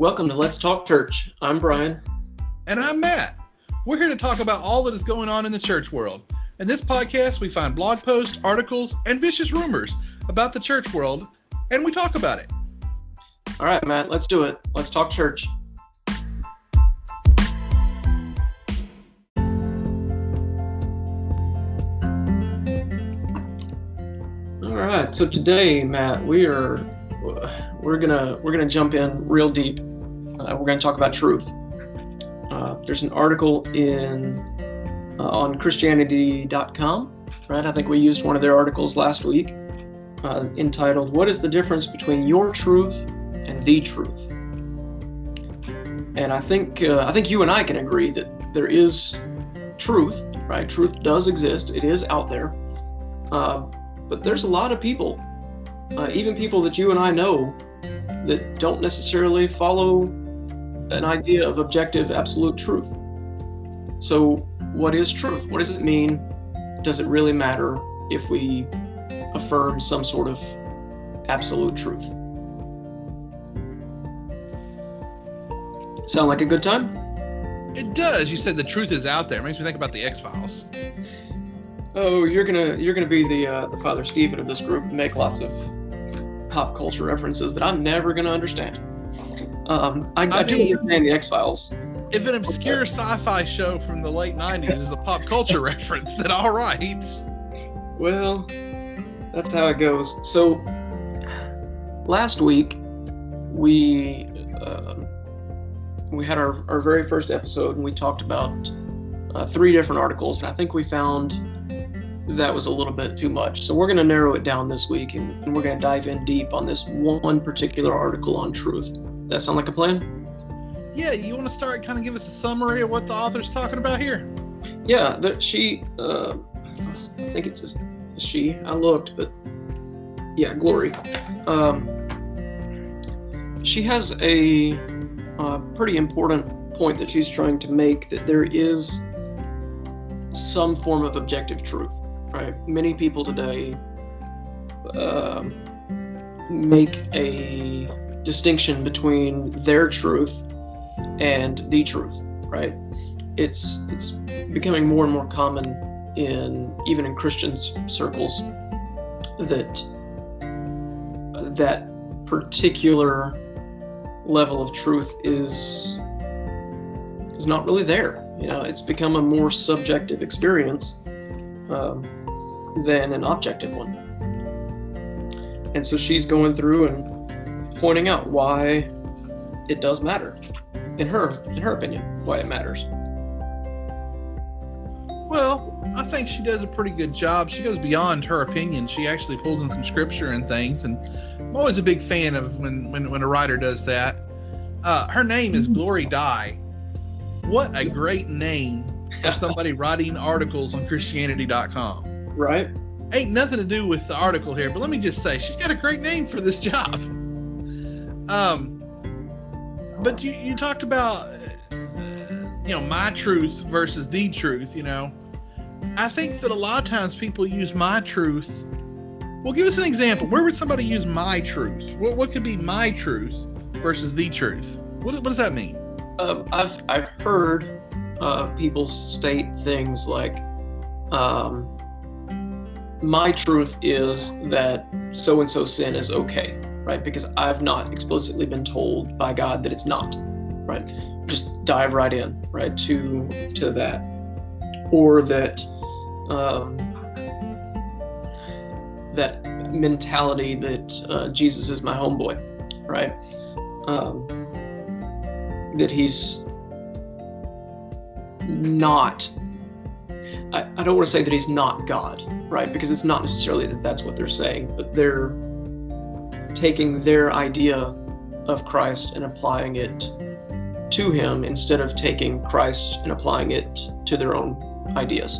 welcome to Let's Talk Church. I'm Brian. And I'm Matt. We're here to talk about all that is going on in the church world. In this podcast, we find blog posts, articles, and vicious rumors about the church world, and we talk about it. All right, Matt, let's do it. Let's talk church. All right, so today, Matt, we are we're gonna we're gonna jump in real deep. Uh, we're gonna talk about truth. Uh, there's an article in uh, on Christianity.com, right? I think we used one of their articles last week, uh, entitled "What is the difference between your truth and the truth?" And I think uh, I think you and I can agree that there is truth, right? Truth does exist; it is out there. Uh, but there's a lot of people, even people that you and I know, that don't necessarily follow an idea of objective, absolute truth. So, what is truth? What does it mean? Does it really matter if we affirm some sort of absolute truth? Sound like a good time? It does. You said the truth is out there. It makes me think about the X Files. Oh, you're gonna you're gonna be the uh, the Father Stephen of this group and make lots of pop culture references that I'm never gonna understand. Um, I, I, I do understand the X Files. If an obscure sci-fi show from the late '90s is a pop culture reference, then all right. Well, that's how it goes. So last week we uh, we had our our very first episode and we talked about uh, three different articles, and I think we found that was a little bit too much. So we're going to narrow it down this week and, and we're going to dive in deep on this one particular article on truth. That sound like a plan? Yeah, you want to start kind of give us a summary of what the author's talking about here? Yeah, that she, uh, I think it's a, a she. I looked, but yeah, Glory. Um, she has a uh, pretty important point that she's trying to make that there is some form of objective truth right? Many people today uh, make a distinction between their truth and the truth, right? It's it's becoming more and more common in even in Christian circles that that particular level of truth is is not really there. You know, it's become a more subjective experience. Um, than an objective one. And so she's going through and pointing out why it does matter in her in her opinion why it matters. Well i think she does a pretty good job. She goes beyond her opinion. She actually pulls in some scripture and things and i'm always a big fan of when when, when a writer does that. Uh, her name is glory dye. What a great name for somebody writing articles on christianity.com Right. Ain't nothing to do with the article here, but let me just say she's got a great name for this job. Um, but you you talked about uh, you know my truth versus the truth. You know, I think that a lot of times people use my truth. Well, give us an example. Where would somebody use my truth? What what could be my truth versus the truth? What what does that mean? Um, I've I've heard uh, people state things like, um, my truth is that so and so sin is okay, right? Because I've not explicitly been told by God that it's not, right? Just dive right in, right, to to that, or that um, that mentality that uh, Jesus is my homeboy, right? Um, that he's not I, I don't want to say that he's not God, right? Because it's not necessarily that that's what they're saying, but they're taking their idea of Christ and applying it to him instead of taking Christ and applying it to their own ideas.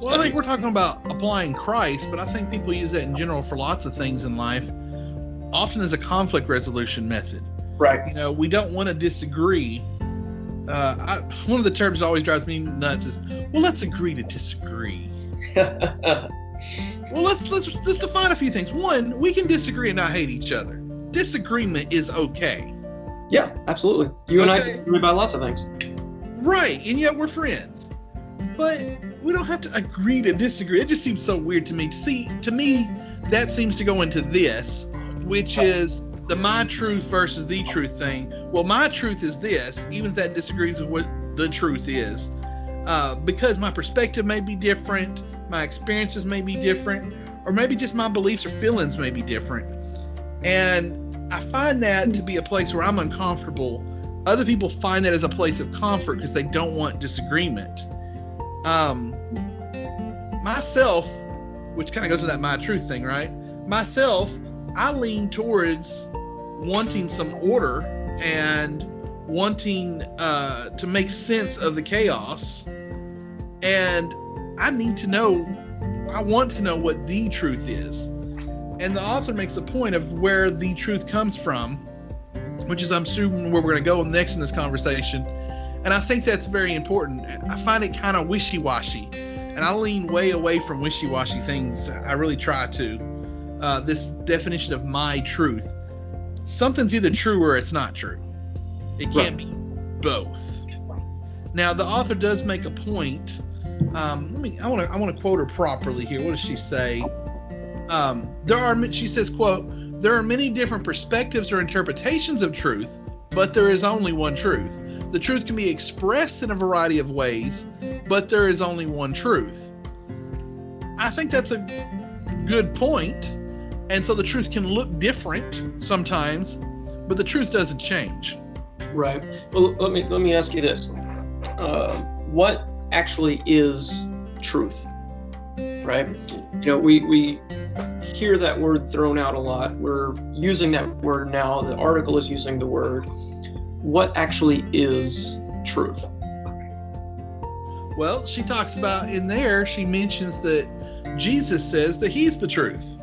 Well, I think we're talking about applying Christ, but I think people use that in general for lots of things in life, often as a conflict resolution method. Right. You know, we don't want to disagree, uh, I, one of the terms that always drives me nuts is, well, let's agree to disagree. well, let's let's let's define a few things. One, we can disagree and not hate each other. Disagreement is okay. Yeah, absolutely. You and I disagree about lots of things. Right, and yet we're friends. But we don't have to agree to disagree. It just seems so weird to me. See, to me, that seems to go into this, which is the my truth versus the truth thing. Well, my truth is this, even if that disagrees with what the truth is, uh, because my perspective may be different, my experiences may be different, or maybe just my beliefs or feelings may be different. And I find that to be a place where I'm uncomfortable other people find that as a place of comfort because they don't want disagreement. Um, myself, which kind of goes to that my truth thing, right? Myself, I lean towards wanting some order and wanting uh, to make sense of the chaos. And I need to know, I want to know what the truth is. And the author makes a point of where the truth comes from which is I'm assuming where we're going to go next in this conversation. And I think that's very important. I find it kind of wishy washy, and I lean way away from wishy washy things. I really try to. Uh, this definition of my truth something's either true or it's not true, it can't be both. Now, the author does make a point. Um, let me. I want to. I want to quote her properly here. What does she say? Um, there are. She says, "quote There are many different perspectives or interpretations of truth, but there is only one truth. The truth can be expressed in a variety of ways, but there is only one truth." I think that's a good point, and so the truth can look different sometimes, but the truth doesn't change. Right. Well, let me let me ask you this: uh, What actually is truth? Right. You know, we we hear that word thrown out a lot. We're using that word now. The article is using the word. What actually is truth? Well, she talks about in there, she mentions that Jesus says that he's the truth.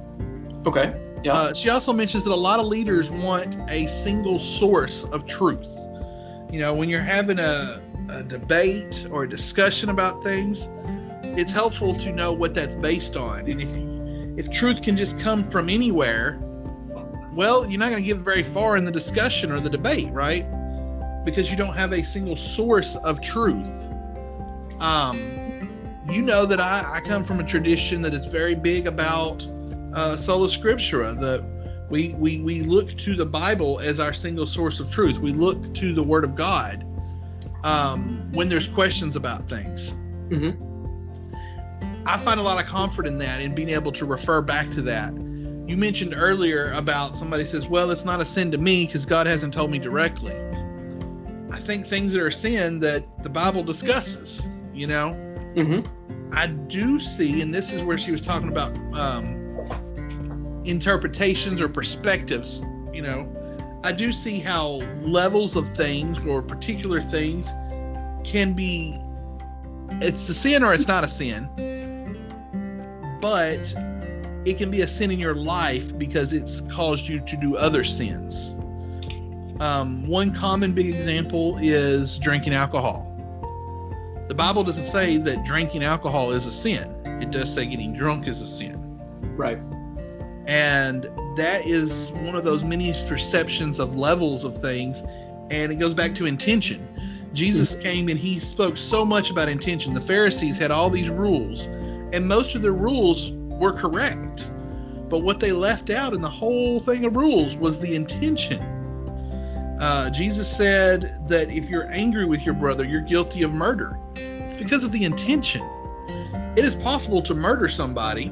Okay. Yeah. Uh, she also mentions that a lot of leaders want a single source of truth. You know, when you're having a, a debate or a discussion about things, it's helpful to know what that's based on. And if if truth can just come from anywhere, well, you're not going to get very far in the discussion or the debate, right? Because you don't have a single source of truth. Um, you know that I, I come from a tradition that is very big about uh, sola scriptura. The we, we we look to the Bible as our single source of truth. We look to the Word of God um, when there's questions about things. Mhm. I find a lot of comfort in that, in being able to refer back to that. You mentioned earlier about somebody says, "Well, it's not a sin to me because God hasn't told me directly." I think things that are sin that the Bible discusses. You know, mm-hmm. I do see, and this is where she was talking about um, interpretations or perspectives. You know, I do see how levels of things or particular things can be. It's a sin or it's not a sin, but it can be a sin in your life because it's caused you to do other sins. Um, one common big example is drinking alcohol. The Bible doesn't say that drinking alcohol is a sin. It does say getting drunk is a sin. Right. And that is one of those many perceptions of levels of things. And it goes back to intention. Jesus came and he spoke so much about intention. The Pharisees had all these rules, and most of the rules were correct. But what they left out in the whole thing of rules was the intention. Uh, Jesus said that if you're angry with your brother, you're guilty of murder. It's because of the intention. It is possible to murder somebody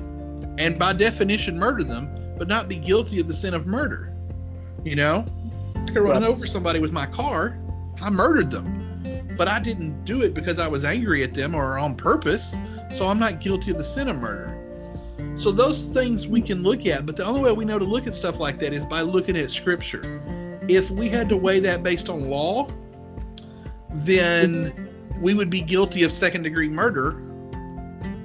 and by definition murder them, but not be guilty of the sin of murder. You know, I could run over somebody with my car, I murdered them, but I didn't do it because I was angry at them or on purpose, so I'm not guilty of the sin of murder. So those things we can look at, but the only way we know to look at stuff like that is by looking at scripture. If we had to weigh that based on law, then we would be guilty of second degree murder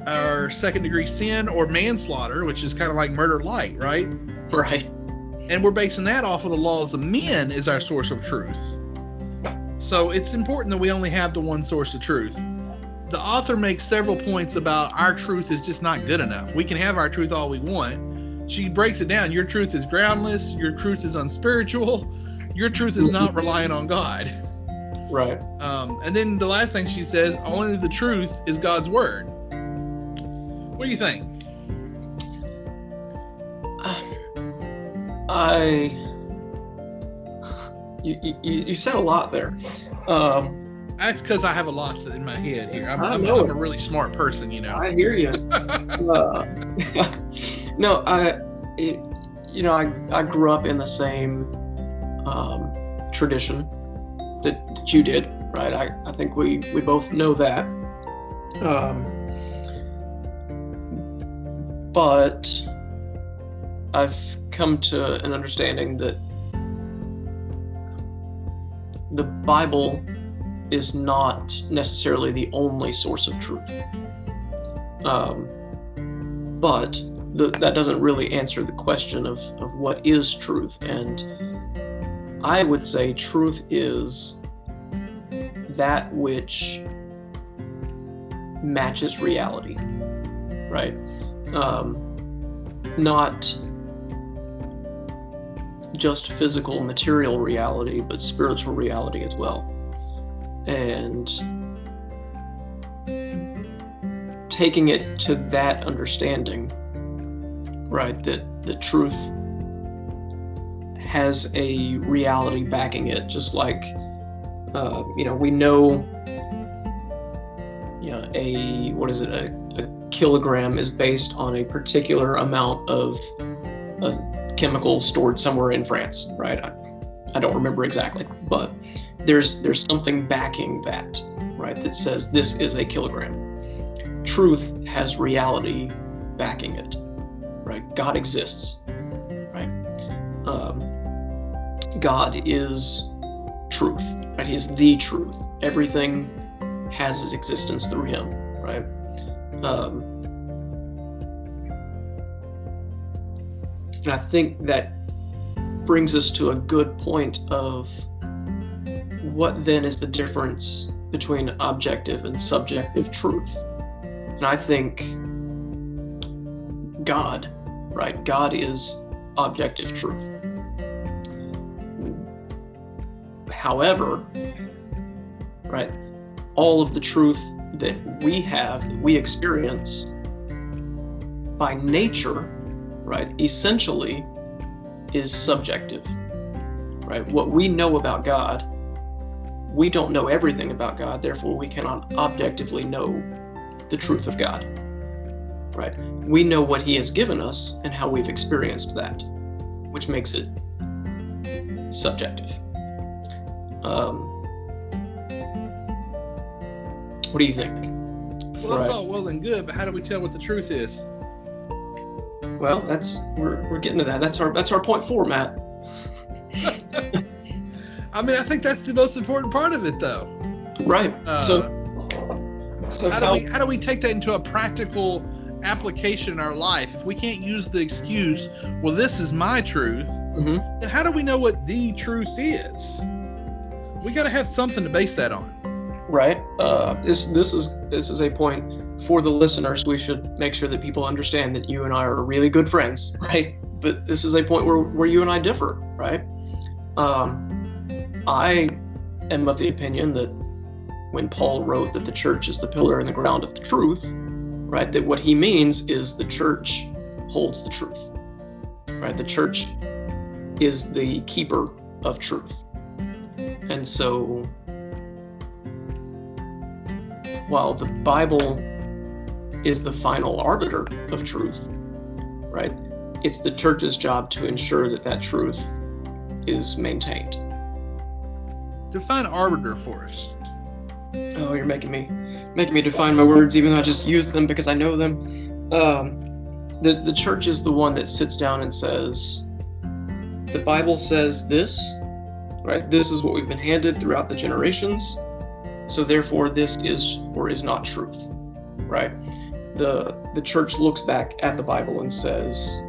or second degree sin or manslaughter, which is kind of like murder light, right? Right. And we're basing that off of the laws of men as our source of truth. So it's important that we only have the one source of truth. The author makes several points about our truth is just not good enough. We can have our truth all we want. She breaks it down. Your truth is groundless, your truth is unspiritual, Your truth is not relying on God. Right. Um, and then the last thing she says, only the truth is God's word. What do you think? I. You, you, you said a lot there. Um, That's because I have a lot in my head here. I'm, I I'm, know I'm a really smart person, you know. I hear you. uh, no, I, it, you know, I, I grew up in the same um, tradition that, that you did, right? I, I think we, we both know that. Um, but I've come to an understanding that the Bible is not necessarily the only source of truth. Um, but the, that doesn't really answer the question of, of what is truth. And I would say truth is that which matches reality, right? Um, not just physical, material reality, but spiritual reality as well. And taking it to that understanding, right, that the truth has a reality backing it, just like, uh, you know, we know, you know, a, what is it, a, kilogram is based on a particular amount of a chemical stored somewhere in France, right? I, I don't remember exactly, but there's there's something backing that, right? That says this is a kilogram. Truth has reality backing it, right? God exists, right? Um, God is truth, right? He is the truth. Everything has its existence through Him, right? Um, and I think that brings us to a good point of what then is the difference between objective and subjective truth. And I think God, right? God is objective truth. However, right, all of the truth that we have, that we experience by nature, right, essentially is subjective, right? What we know about God, we don't know everything about God, therefore, we cannot objectively know the truth of God, right? We know what He has given us and how we've experienced that, which makes it subjective. Um, what do you think? Well, Before that's I- all well and good, but how do we tell what the truth is? Well, that's we're, we're getting to that. That's our that's our point four, Matt. I mean, I think that's the most important part of it, though. Right. Uh, so so how how, do we how do we take that into a practical application in our life? If we can't use the excuse, "Well, this is my truth," Mhm. then how do we know what the truth is? We got to have something to base that on. Right? Uh, this this is this is a point for the listeners. We should make sure that people understand that you and I are really good friends, right? But this is a point where where you and I differ, right? Um, I am of the opinion that when Paul wrote that the church is the pillar and the ground of the truth, right? That what he means is the church holds the truth, right? The church is the keeper of truth. And so while the Bible is the final arbiter of truth, right? It's the church's job to ensure that that truth is maintained. Define arbiter for us. Oh, you're making me making me define my words, even though I just use them because I know them. Um, the the church is the one that sits down and says, the Bible says this, right? This is what we've been handed throughout the generations, so therefore this is or is not truth, right? The the church looks back at the Bible and says,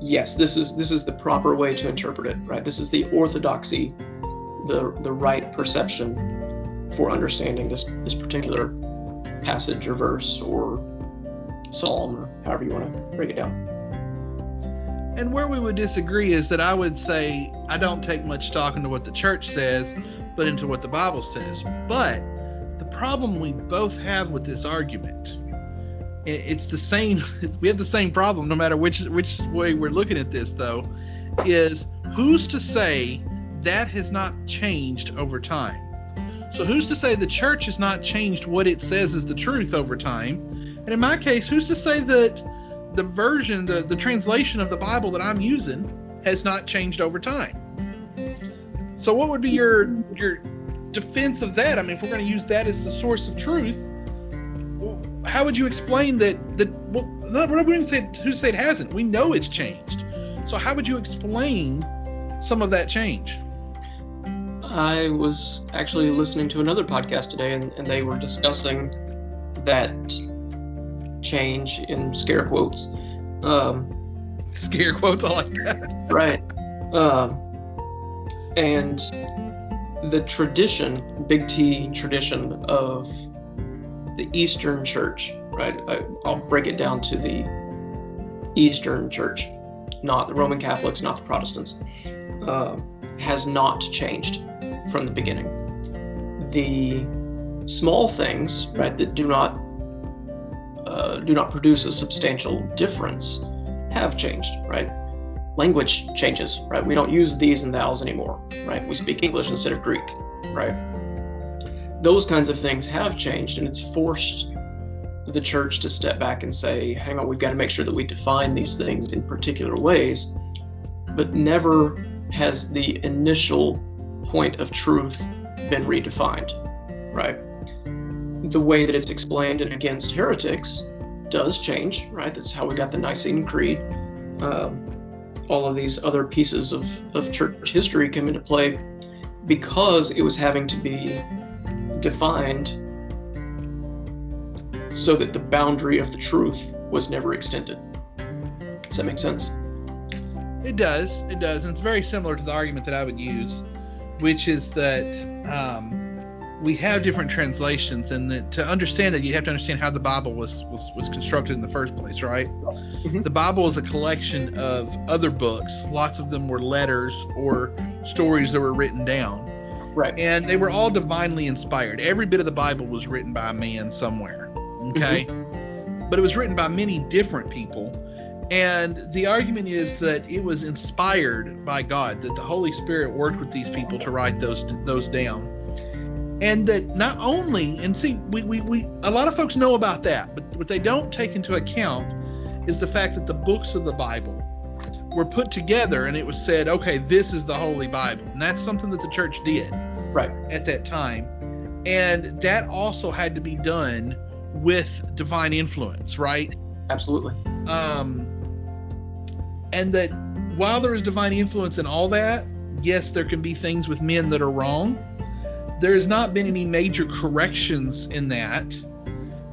yes, this is this is the proper way to interpret it, right? This is the orthodoxy, the the right perception for understanding this this particular passage or verse or psalm or however you want to break it down. And where we would disagree is that I would say I don't take much stock into what the church says, but into what the Bible says. But the problem we both have with this argument, it's the same. We have the same problem no matter which which way we're looking at this, though, is who's to say that has not changed over time? So who's to say the church has not changed what it says is the truth over time? And in my case, who's to say that the version, the, the translation of the Bible that I'm using has not changed over time? So what would be your your defense of that? I mean, if we're going to use that as the source of truth, how would you explain that that well, we're not saying who say it hasn't. We know it's changed. So how would you explain some of that change? I was actually listening to another podcast today, and, and they were discussing that change in scare quotes. Um, scare quotes, I like that. right. Um, and the tradition, big T tradition of the Eastern Church, right? I, will break it down to the Eastern Church, not the Roman Catholics, not the Protestants, uh, has not changed from the beginning. The small things, right, that do not uh, do not produce a substantial difference have changed, right? Language changes, right? We don't use these and thous anymore, right? We speak English instead of Greek, right? Those kinds of things have changed, and it's forced the church to step back and say, hang on, we've got to make sure that we define these things in particular ways, but never has the initial point of truth been redefined, right? The way that it's explained and against heretics does change, right? That's how we got the Nicene Creed. Um, all of these other pieces of, of church history come into play because it was having to be defined so that the boundary of the truth was never extended. Does that make sense? It does. It does. And it's very similar to the argument that I would use which is that um, we have different translations, and that to understand that, you have to understand how the Bible was was, was constructed in the first place, right? Mm-hmm. The Bible is a collection of other books. Lots of them were letters or stories that were written down. Right. And they were all divinely inspired. Every bit of the Bible was written by a man somewhere. Okay. Mm-hmm. But it was written by many different people and the argument is that it was inspired by God, that the Holy Spirit worked with these people to write those those down. And that not only, and see, we, we, we a lot of folks know about that, but what they don't take into account is the fact that the books of the Bible were put together and it was said, okay, this is the Holy Bible. And that's something that the church did right at that time. And that also had to be done with divine influence, right? Absolutely. Um, and that while there is divine influence in all that, yes, there can be things with men that are wrong. There has not been any major corrections in that,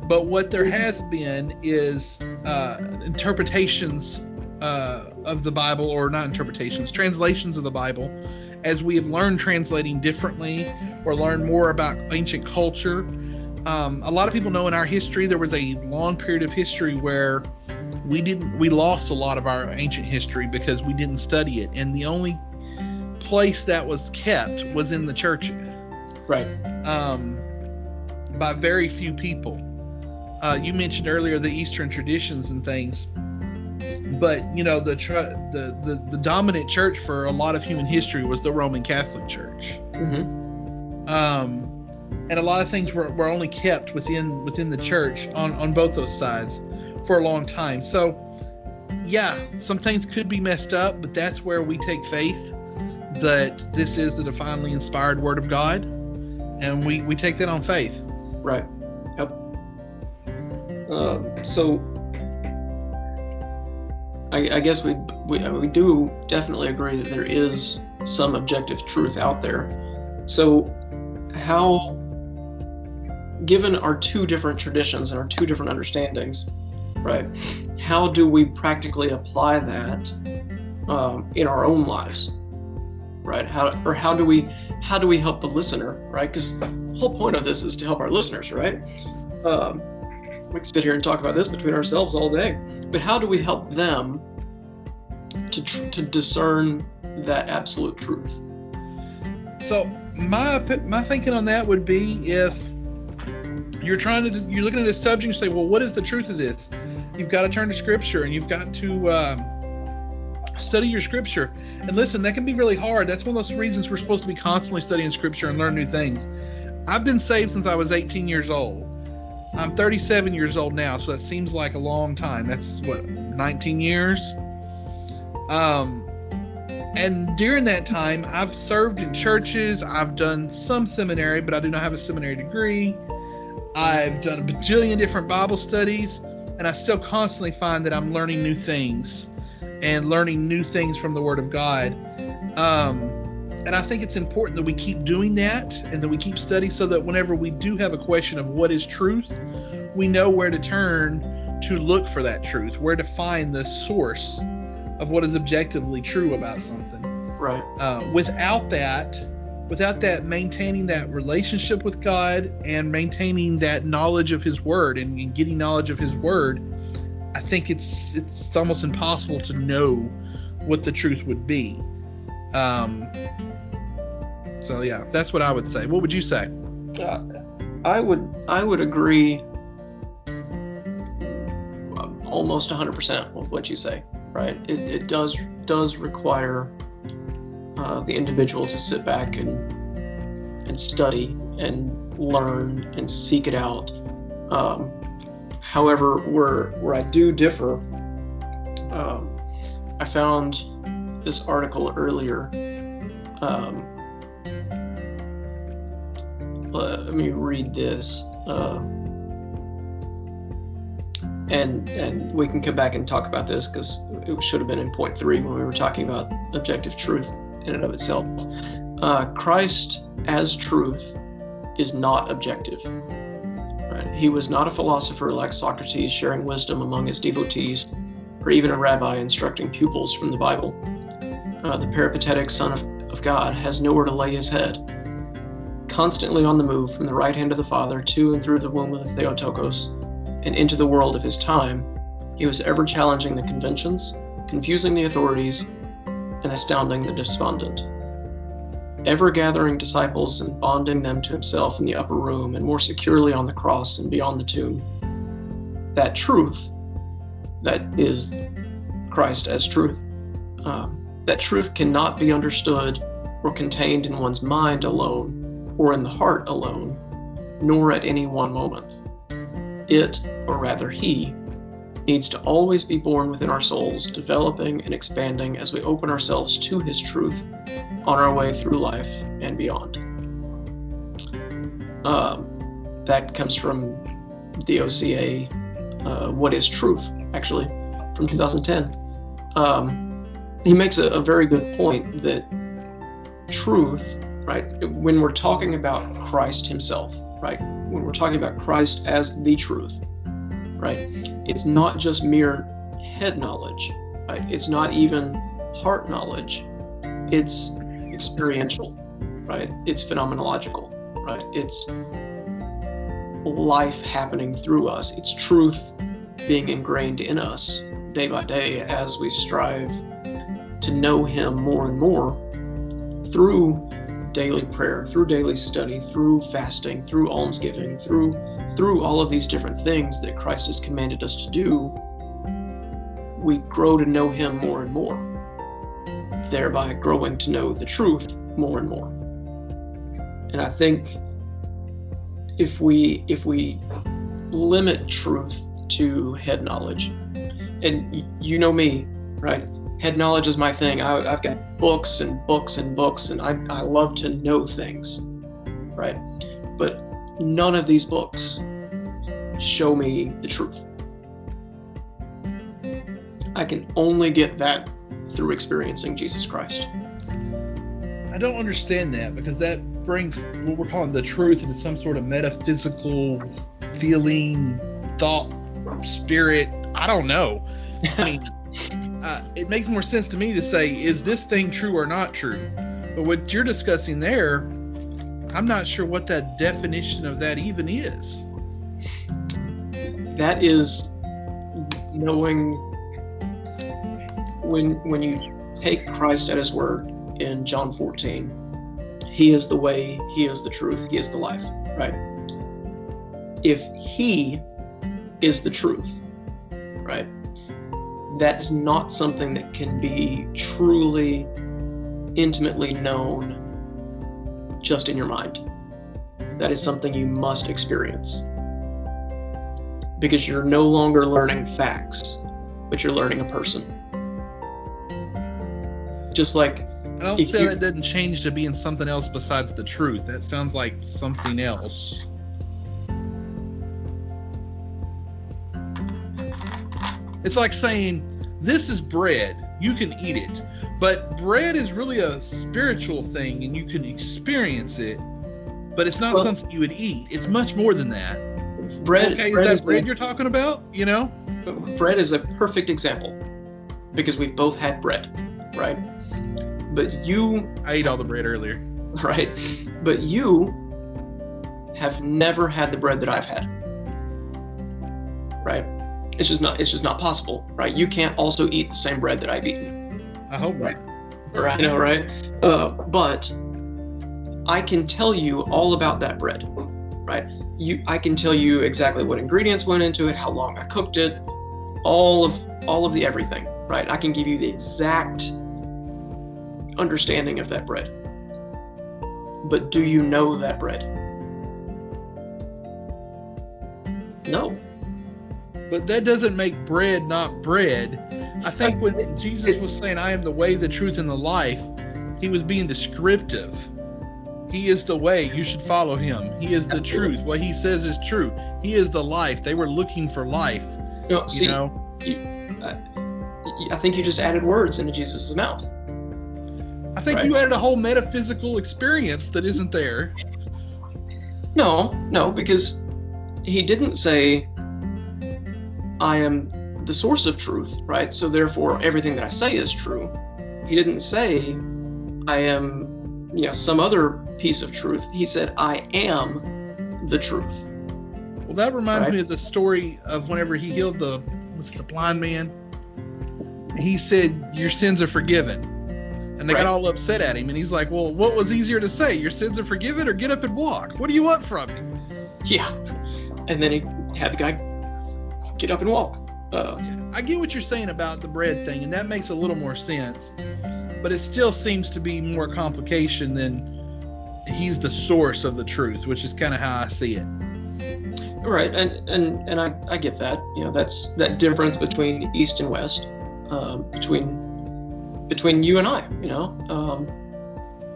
but what there has been is uh, interpretations uh, of the Bible, or not interpretations, translations of the Bible, as we have learned translating differently or learned more about ancient culture. Um, a lot of people know in our history there was a long period of history where we didn't we lost a lot of our ancient history because we didn't study it and the only place that was kept was in the church right um by very few people uh, you mentioned earlier the eastern traditions and things but you know the, the the the dominant church for a lot of human history was the roman catholic church mm-hmm. um and a lot of things were, were only kept within within the church on on both those sides for a long time. So, yeah, some things could be messed up, but that's where we take faith that this is the divinely inspired Word of God, and we we take that on faith. Right. Yep. Um, so, I, I guess we, we we do definitely agree that there is some objective truth out there. So, how, given our two different traditions and our two different understandings, right? How do we practically apply that um, in our own lives, right? How or how do we how do we help the listener, right? Because the whole point of this is to help our listeners, right? Um, we can sit here and talk about this between ourselves all day, but how do we help them to tr- to discern that absolute truth. So my my thinking on that would be if you're trying to you're looking at a subject and say, well, what is the truth of this? You've got to turn to scripture and you've got to um, study your scripture. And listen, that can be really hard. That's one of those reasons we're supposed to be constantly studying scripture and learn new things. I've been saved since I was 18 years old. I'm 37 years old now, so that seems like a long time. That's what 19 years. Um, and during that time, I've served in churches. I've done some seminary, but I do not have a seminary degree. I've done a bajillion different Bible studies, and I still constantly find that I'm learning new things and learning new things from the Word of God. Um, and I think it's important that we keep doing that and that we keep studying so that whenever we do have a question of what is truth, we know where to turn to look for that truth, where to find the source of what is objectively true about something. Right. Uh, without that, without that maintaining that relationship with God and maintaining that knowledge of His Word and, and getting knowledge of His Word, I think it's it's almost impossible to know what the truth would be. Um, so yeah, that's what I would say. What would you say? Uh, I would I would agree almost 100% with what you say. Right? It, it does does require uh, the individual to sit back and and study and learn and seek it out. Um, however, where where I do differ, um, I found this article earlier. Um, let me read this. Uh, and and we can come back and talk about this because it should have been in point three when we were talking about objective truth in and of itself. Uh, Christ as truth is not objective. He was not a philosopher like Socrates sharing wisdom among his devotees, or even a rabbi instructing pupils from the Bible. Uh, the peripatetic Son of, of God has nowhere to lay his head. Constantly on the move from the right hand of the Father to and through the womb of the Theotokos and into the world of his time, he was ever challenging the conventions, confusing the authorities, and astounding the despondent. Ever gathering disciples and bonding them to himself in the upper room and more securely on the cross and beyond the tomb. That truth, that is Christ as truth, uh, that truth cannot be understood or contained in one's mind alone or in the heart alone, nor at any one moment. It, or rather He, needs to always be born within our souls, developing and expanding as we open ourselves to His truth on our way through life and beyond. Um, that comes from the OCA, uh, What is Truth, actually, from 2010. Um, he makes a, a very good point that truth, right, when we're talking about Christ Himself, right, when we're talking about Christ as the truth, right, it's not just mere head knowledge, right? It's not even heart knowledge. It's experiential, right? It's phenomenological, right? It's life happening through us. It's truth being ingrained in us day by day as we strive to know Him more and more through daily prayer, through daily study, through fasting, through almsgiving, through through all of these different things that Christ has commanded us to do, we grow to know Him more and more, thereby growing to know the truth more and more. And I think if we if we limit truth to head knowledge, and you know me, right? Head knowledge is my thing. I, have got books and books and books, and I, I love to know things, right? But none of these books show me the truth. I can only get that through experiencing Jesus Christ. I don't understand that because that brings what we're calling the truth into some sort of metaphysical feeling, thought, spirit. I don't know. I mean, uh, it makes more sense to me to say, is this thing true or not true? But what you're discussing there, I'm not sure what that definition of that even is. That is knowing when when you take Christ at his word in John 14, he is the way, he is the truth, he is the life, right? If he is the truth, right? That's not something that can be truly intimately known just in your mind. That is something you must experience. Because you're no longer learning facts, but you're learning a person. Just like I don't If say that doesn't change to being something else besides the truth. That sounds like something else. It's like saying, This is bread, you can eat it. But bread is really a spiritual thing and you can experience it, but it's not Well- something you would eat. It's much more than that. bread, okay, is bread, that is bread you're talking about? You know? bread is a perfect example because we've both had bread, right? But you, I ate all the bread earlier. right? But you have never had the bread that I've had, right? It's just not. It's just not possible, right? You can't also eat the same bread that I've eaten. I hope not. Right. You know, right? Uh, but I can tell you all about that bread, right? You, I can tell you exactly what ingredients went into it, how long I cooked it, all of all of the everything, right? I can give you the exact understanding of that bread. But do you know that bread? No. But that doesn't make bread not bread. I think when Jesus was saying, I am the way, the truth, and the life, he was being descriptive. He is the way. You should follow him. He is the truth. What he says is true. He is the life. They were looking for life. No, You see, know, I think you just added words into Jesus' mouth. Think Right. you added a whole metaphysical experience that isn't there. No, no, because he didn't say, I am the source of truth, right? So therefore, everything that I say is true. He didn't say, I am, you know, some other piece of truth. He said, I am the truth. Well, that reminds Right. me of the story of whenever he healed the was the blind man. He said, "Your sins are forgiven," and they Right. got all upset at him. And he's like, "Well, what was easier to say? Your sins are forgiven, or get up and walk? What do you want from me?" Yeah. And then he had the guy get up and walk. Uh, I get what you're saying about the bread thing, and that makes a little more sense. But it still seems to be more complication than he's the source of the truth, which is kind of how I see it. Right, and and and I I get that. You know, that's that difference between east and west, um, between between you and I. You know, um,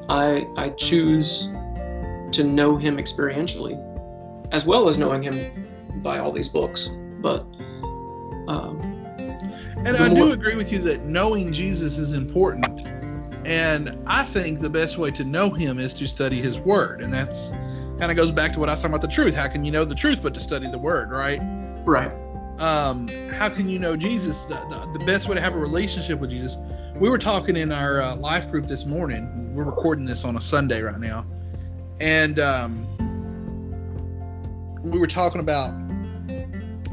I I choose to know him experientially, as well as knowing him by all these books. But um, And I do agree with you that knowing Jesus is important. And I think the best way to know him is to study his word. And that's kind of goes back to what I was talking about the truth. How can you know the truth but to study the word, right? right, Um, how can you know Jesus? The, the, the best way to have a relationship with Jesus. We were talking in our uh, life group this morning. We're recording this on a Sunday right now. And um, we were talking about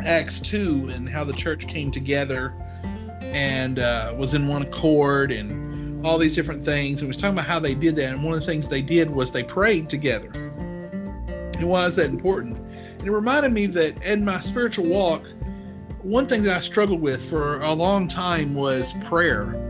Acts 2 and how the church came together and uh, was in one accord and all these different things. And we was talking about how they did that. And one of the things they did was they prayed together. And why is that important? And it reminded me that in my spiritual walk, one thing that I struggled with for a long time was prayer.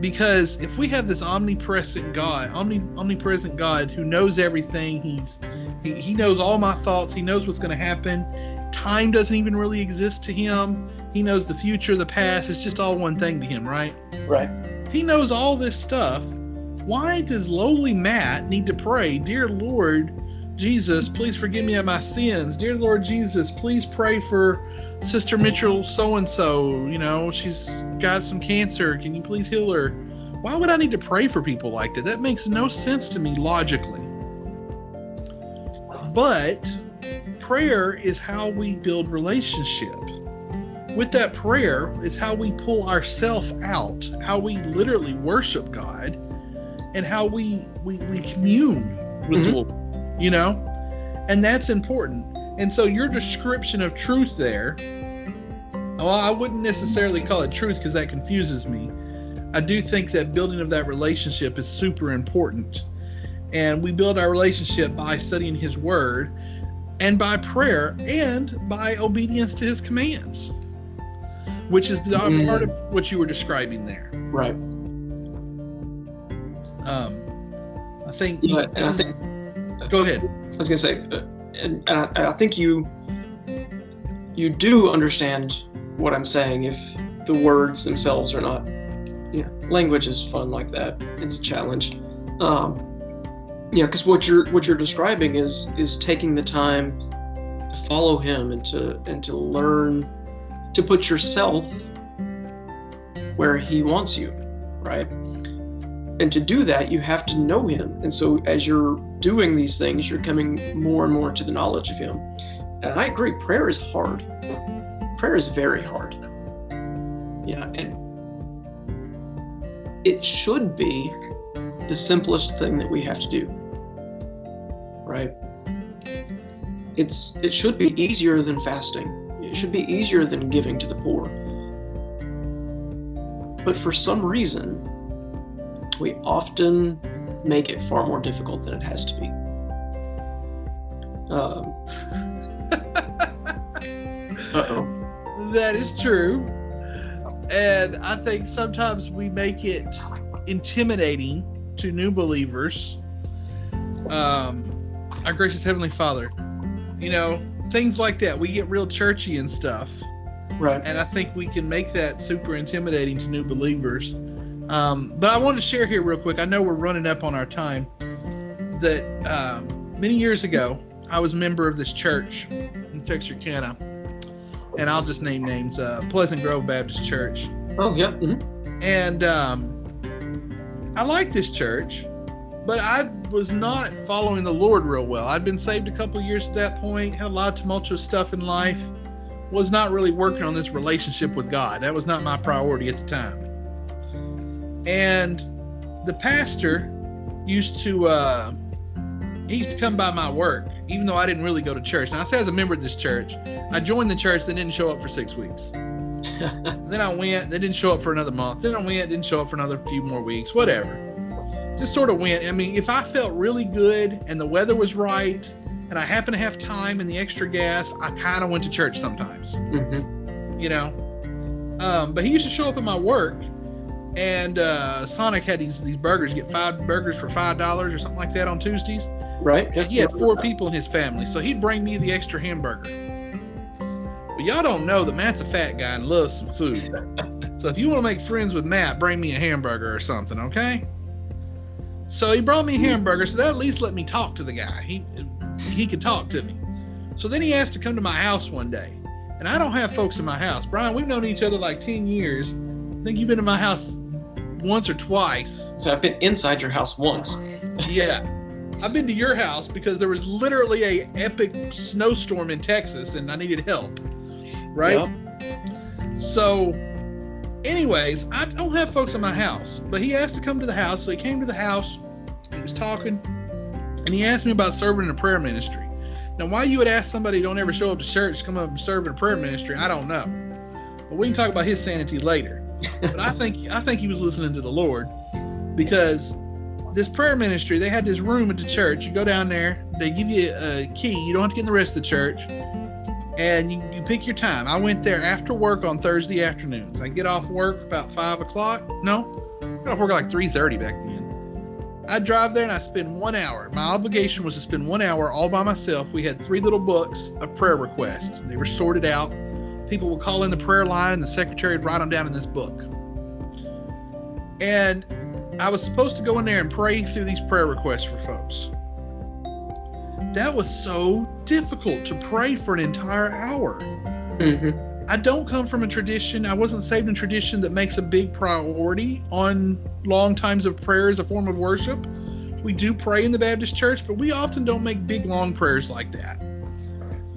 Because if we have this omnipresent God, omni, omnipresent God who knows everything, he's he, he knows all my thoughts, he knows what's going to happen. Time doesn't even really exist to him. He knows the future, the past, it's just all one thing to him, right? right, If he knows all this stuff, why does lowly Matt need to pray, Dear Lord Jesus, please forgive me of my sins. Dear Lord Jesus, please pray for Sister Mitchell so and so. You know, she's got some cancer. Can you please heal her? Why would I need to pray for people like that? That makes no sense to me logically. But prayer is how we build relationship. With that prayer is how we pull ourselves out, how we literally worship God, and how we we, we commune with mm-hmm. the Lord, you know? And that's important. And so your description of truth there, well, I wouldn't necessarily call it truth because that confuses me. I do think that building of that relationship is super important. And we build our relationship by studying His Word and by prayer and by obedience to His commands, which is the Mm. part of what you were describing there. Right. Um, I think. Yeah, I think Go ahead. I was gonna say, uh, and, and I, I think you you do understand what I'm saying if the words themselves are not. Yeah, language is fun like that. It's a challenge. Um, yeah, because what you're what you're describing is is taking the time to follow him and to and to learn to put yourself where he wants you, right? And to do that, you have to know him. And so as you're doing these things, you're coming more and more to the knowledge of him. And I agree, prayer is hard. Prayer is very hard. Yeah, and it should be the simplest thing that we have to do. Right? It's it should be easier than fasting. It should be easier than giving to the poor. But for some reason, we often make it far more difficult than it has to be. Um, uh-oh. That is true. And I think sometimes we make it intimidating to new believers. Um, our gracious Heavenly Father, you know, things like that. We get real churchy and stuff. Right. And I think we can make that super intimidating to new believers. Um, but I wanted to share here real quick. I know we're running up on our time. That um, many years ago, I was a member of this church in Texarkana, and I'll just name names: uh, Pleasant Grove Baptist Church. Oh, yeah. mhm. And um, I liked this church, but I was not following the Lord real well. I'd been saved a couple of years at that point, had a lot of tumultuous stuff in life, was not really working on this relationship with God. That was not my priority at the time. And the pastor used to uh, he used to come by my work, even though I didn't really go to church. Now I say as a member of this church, I joined the church, then didn't show up for six weeks. Then I went, they didn't show up for another month. Then I went, didn't show up for another few more weeks, whatever. Just sort of went. I mean, if I felt really good and the weather was right and I happened to have time and the extra gas, I kind of went to church sometimes, Mhm. you know. Um, but he used to show up at my work and uh, Sonic had these these burgers, you get five burgers for five dollars or something like that on Tuesdays. Right. And he had four people in his family, so he'd bring me the extra hamburger. But y'all don't know that Matt's a fat guy and loves some food. so if you want to make friends with Matt, bring me a hamburger or something, okay? So he brought me a hamburger, so that at least let me talk to the guy. He he could talk to me. So then he asked to come to my house one day. And I don't have folks in my house. Brian, we've known each other like 10 years. I think you've been in my house once or twice. So I've been inside your house once. Yeah. I've been to your house because there was literally a epic snowstorm in Texas and I needed help. Right? Yep. So anyways, I don't have folks in my house, but he asked to come to the house. So he came to the house, he was talking, and he asked me about serving in a prayer ministry. Now, why you would ask somebody who don't ever show up to church come up and serve in a prayer ministry, I don't know. But we can talk about his sanity later. But I think I think he was listening to the Lord because this prayer ministry, they had this room at the church. You go down there, they give you a key. You don't have to get in the rest of the church. And you, you pick your time. I went there after work on Thursday afternoons. I get off work about five o'clock. No, I got off work like three thirty back then. I drive there and I spend one hour. My obligation was to spend one hour all by myself. We had three little books of prayer requests. They were sorted out. People would call in the prayer line, and the secretary would write them down in this book. And I was supposed to go in there and pray through these prayer requests for folks. That was so difficult to pray for an entire hour. Mhm. I don't come from a tradition, I wasn't saved in a tradition that makes a big priority on long times of prayer as a form of worship. We do pray in the Baptist church, but we often don't make big long prayers like that.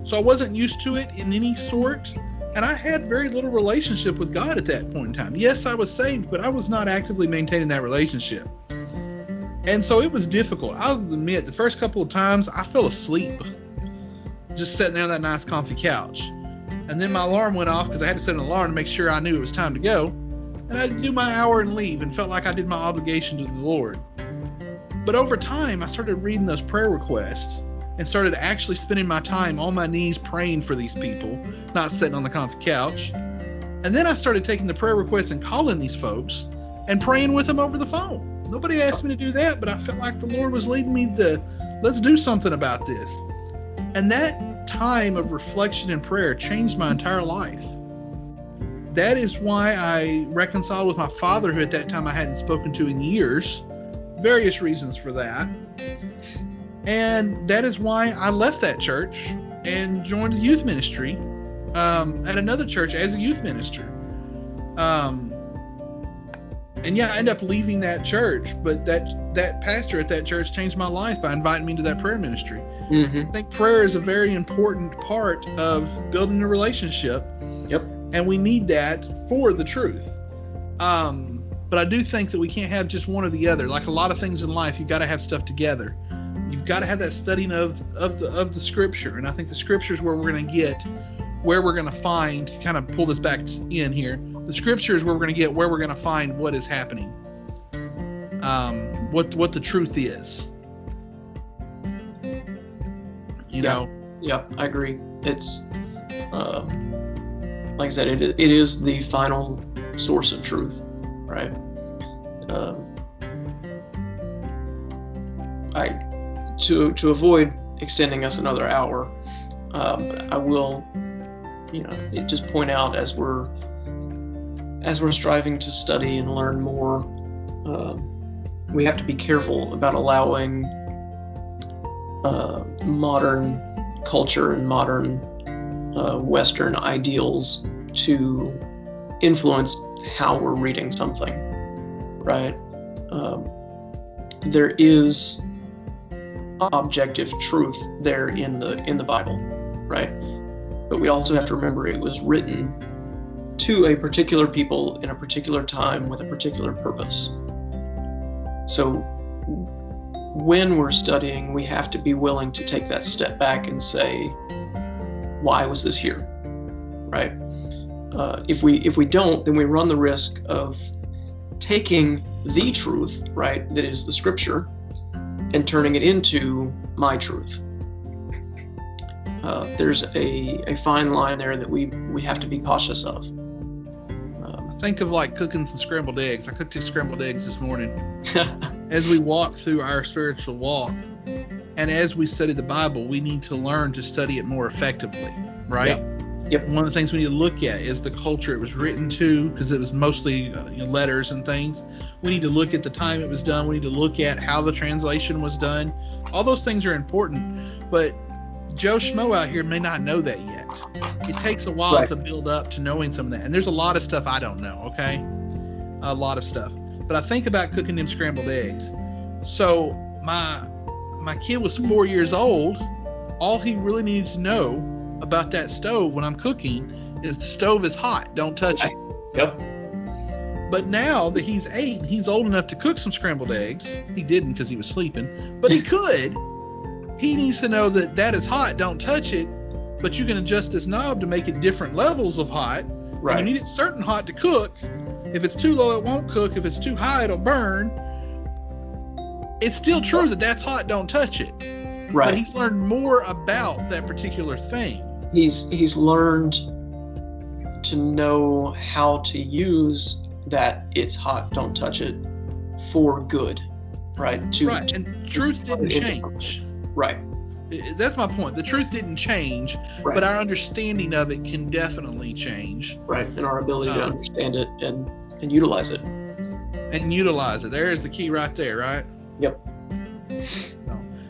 So I wasn't used to it in any sort, and I had very little relationship with God at that point in time. Yes, I was saved, but I was not actively maintaining that relationship. And so it was difficult. I'll admit, the first couple of times I fell asleep just sitting there on that nice comfy couch. And then my alarm went off because I had to set an alarm to make sure I knew it was time to go. and I'd do my hour and leave and felt like I did my obligation to the Lord. But over time, I started reading those prayer requests and started actually spending my time on my knees praying for these people, not sitting on the comfy couch. And then I started taking the prayer requests and calling these folks and praying with them over the phone. Nobody asked me to do that, but I felt like the Lord was leading me to let's do something about this. And that time of reflection and prayer changed my entire life. That is why I reconciled with my father, who at that time I hadn't spoken to in years. Various reasons for that. And that is why I left that church and joined the youth ministry um, at another church as a youth minister. Um, and yeah, I ended up leaving that church, but that that pastor at that church changed my life by inviting me to that prayer ministry. Mm-hmm. I think prayer is a very important part of building a relationship. Yep. And we need that for the truth. Um, but I do think that we can't have just one or the other. Like a lot of things in life, you've got to have stuff together. You've got to have that studying of of the of the scripture, and I think the scripture is where we're going to get where we're going to find. Kind of pull this back in here. The scripture is where we're going to get where we're going to find what is happening. Um, what what the truth is. You Yeah. know. Yep, I agree. It's uh, like I said, it, it is the final source of truth, right? Um, I to to avoid extending us another hour, um, I will, you know, just point out as we're as we're striving to study and learn more, um, we have to be careful about allowing uh, modern culture and modern uh, Western ideals to influence how we're reading something, right? Um, there is objective truth there in the in the Bible, right? But we also have to remember it was written to a particular people in a particular time with a particular purpose. So when we're studying, we have to be willing to take that step back and say, why was this here? Right? Uh, if we if we don't, then we run the risk of taking the truth, right, that is the scripture, and turning it into my truth. Uh, there's a, a fine line there that we we have to be cautious of. Um, Think of like cooking some scrambled eggs. I cooked two scrambled eggs this morning. As we walk through our spiritual walk, and as we study the Bible, we need to learn to study it more effectively, right? Yep. One of the things we need to look at is the culture it was written to, because it was mostly uh, you know, letters and things. We need to look at the time it was done. We need to look at how the translation was done. All those things are important, but Joe Schmo out here may not know that yet. It takes a while Right. to build up to knowing some of that, and there's a lot of stuff I don't know. Okay, a lot of stuff. But I think about cooking them scrambled eggs. So my my kid was four years old. All he really needed to know about that stove when I'm cooking is the stove is hot. Don't touch it. yep. But now that he's eight, he's old enough to cook some scrambled eggs. He didn't because he was sleeping, but he could. He needs to know that that is hot. Don't touch it. But you can adjust this knob to make it different levels of hot. Right. You need it certain hot to cook. If it's too low, it won't cook. If it's too high, it'll burn. It's still true that that's hot. Don't touch it. Right. But he's learned more about that particular thing. He's he's learned to know how to use that it's hot don't touch it for good right to right. And truth didn't change. right That's my point. The truth didn't change, right but our understanding of it can definitely change right and our ability to Um, understand it and and utilize it and utilize it. There's the key right there, right? Yep.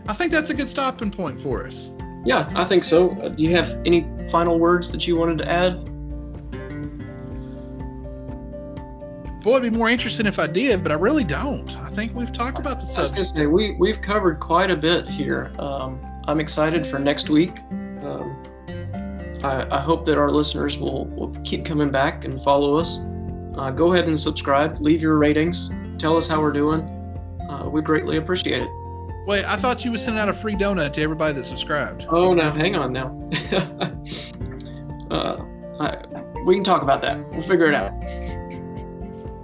I think that's a good stopping point for us. Yeah i think so. Uh, do you have any final words that you wanted to add? Boy, it'd be more interesting if I did, but I really don't. I think we've talked about the i was gonna subject. say we we've covered quite a bit here. Um, i'm excited for next week. Um, I, I hope that our listeners will, will keep coming back and follow us. Uh, go ahead and subscribe leave your ratings tell us how we're doing. Uh, we greatly appreciate it Wait, I thought you would sending out a free donut to everybody that subscribed. Oh, now hang on now. uh, I, we can talk about that. We'll figure it out.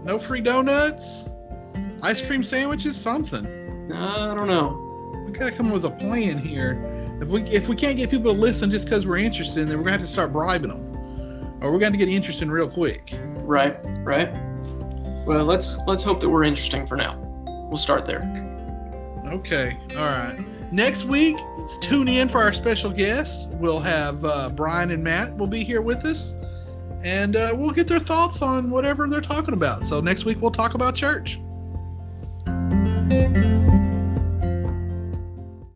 No free donuts, ice cream sandwiches, something. I don't know. We gotta come up with a plan here. If we if we can't get people to listen just because we're interested, then we're gonna have to start bribing them, or we're gonna get interested real quick. Right, right. Well, let's let's hope that we're interesting for now. We'll start there. Okay, all right. Next week, tune in for our special guest. We'll have uh, Brian and Matt will be here with us, and uh, we'll get their thoughts on whatever they're talking about. So next week we'll talk about church.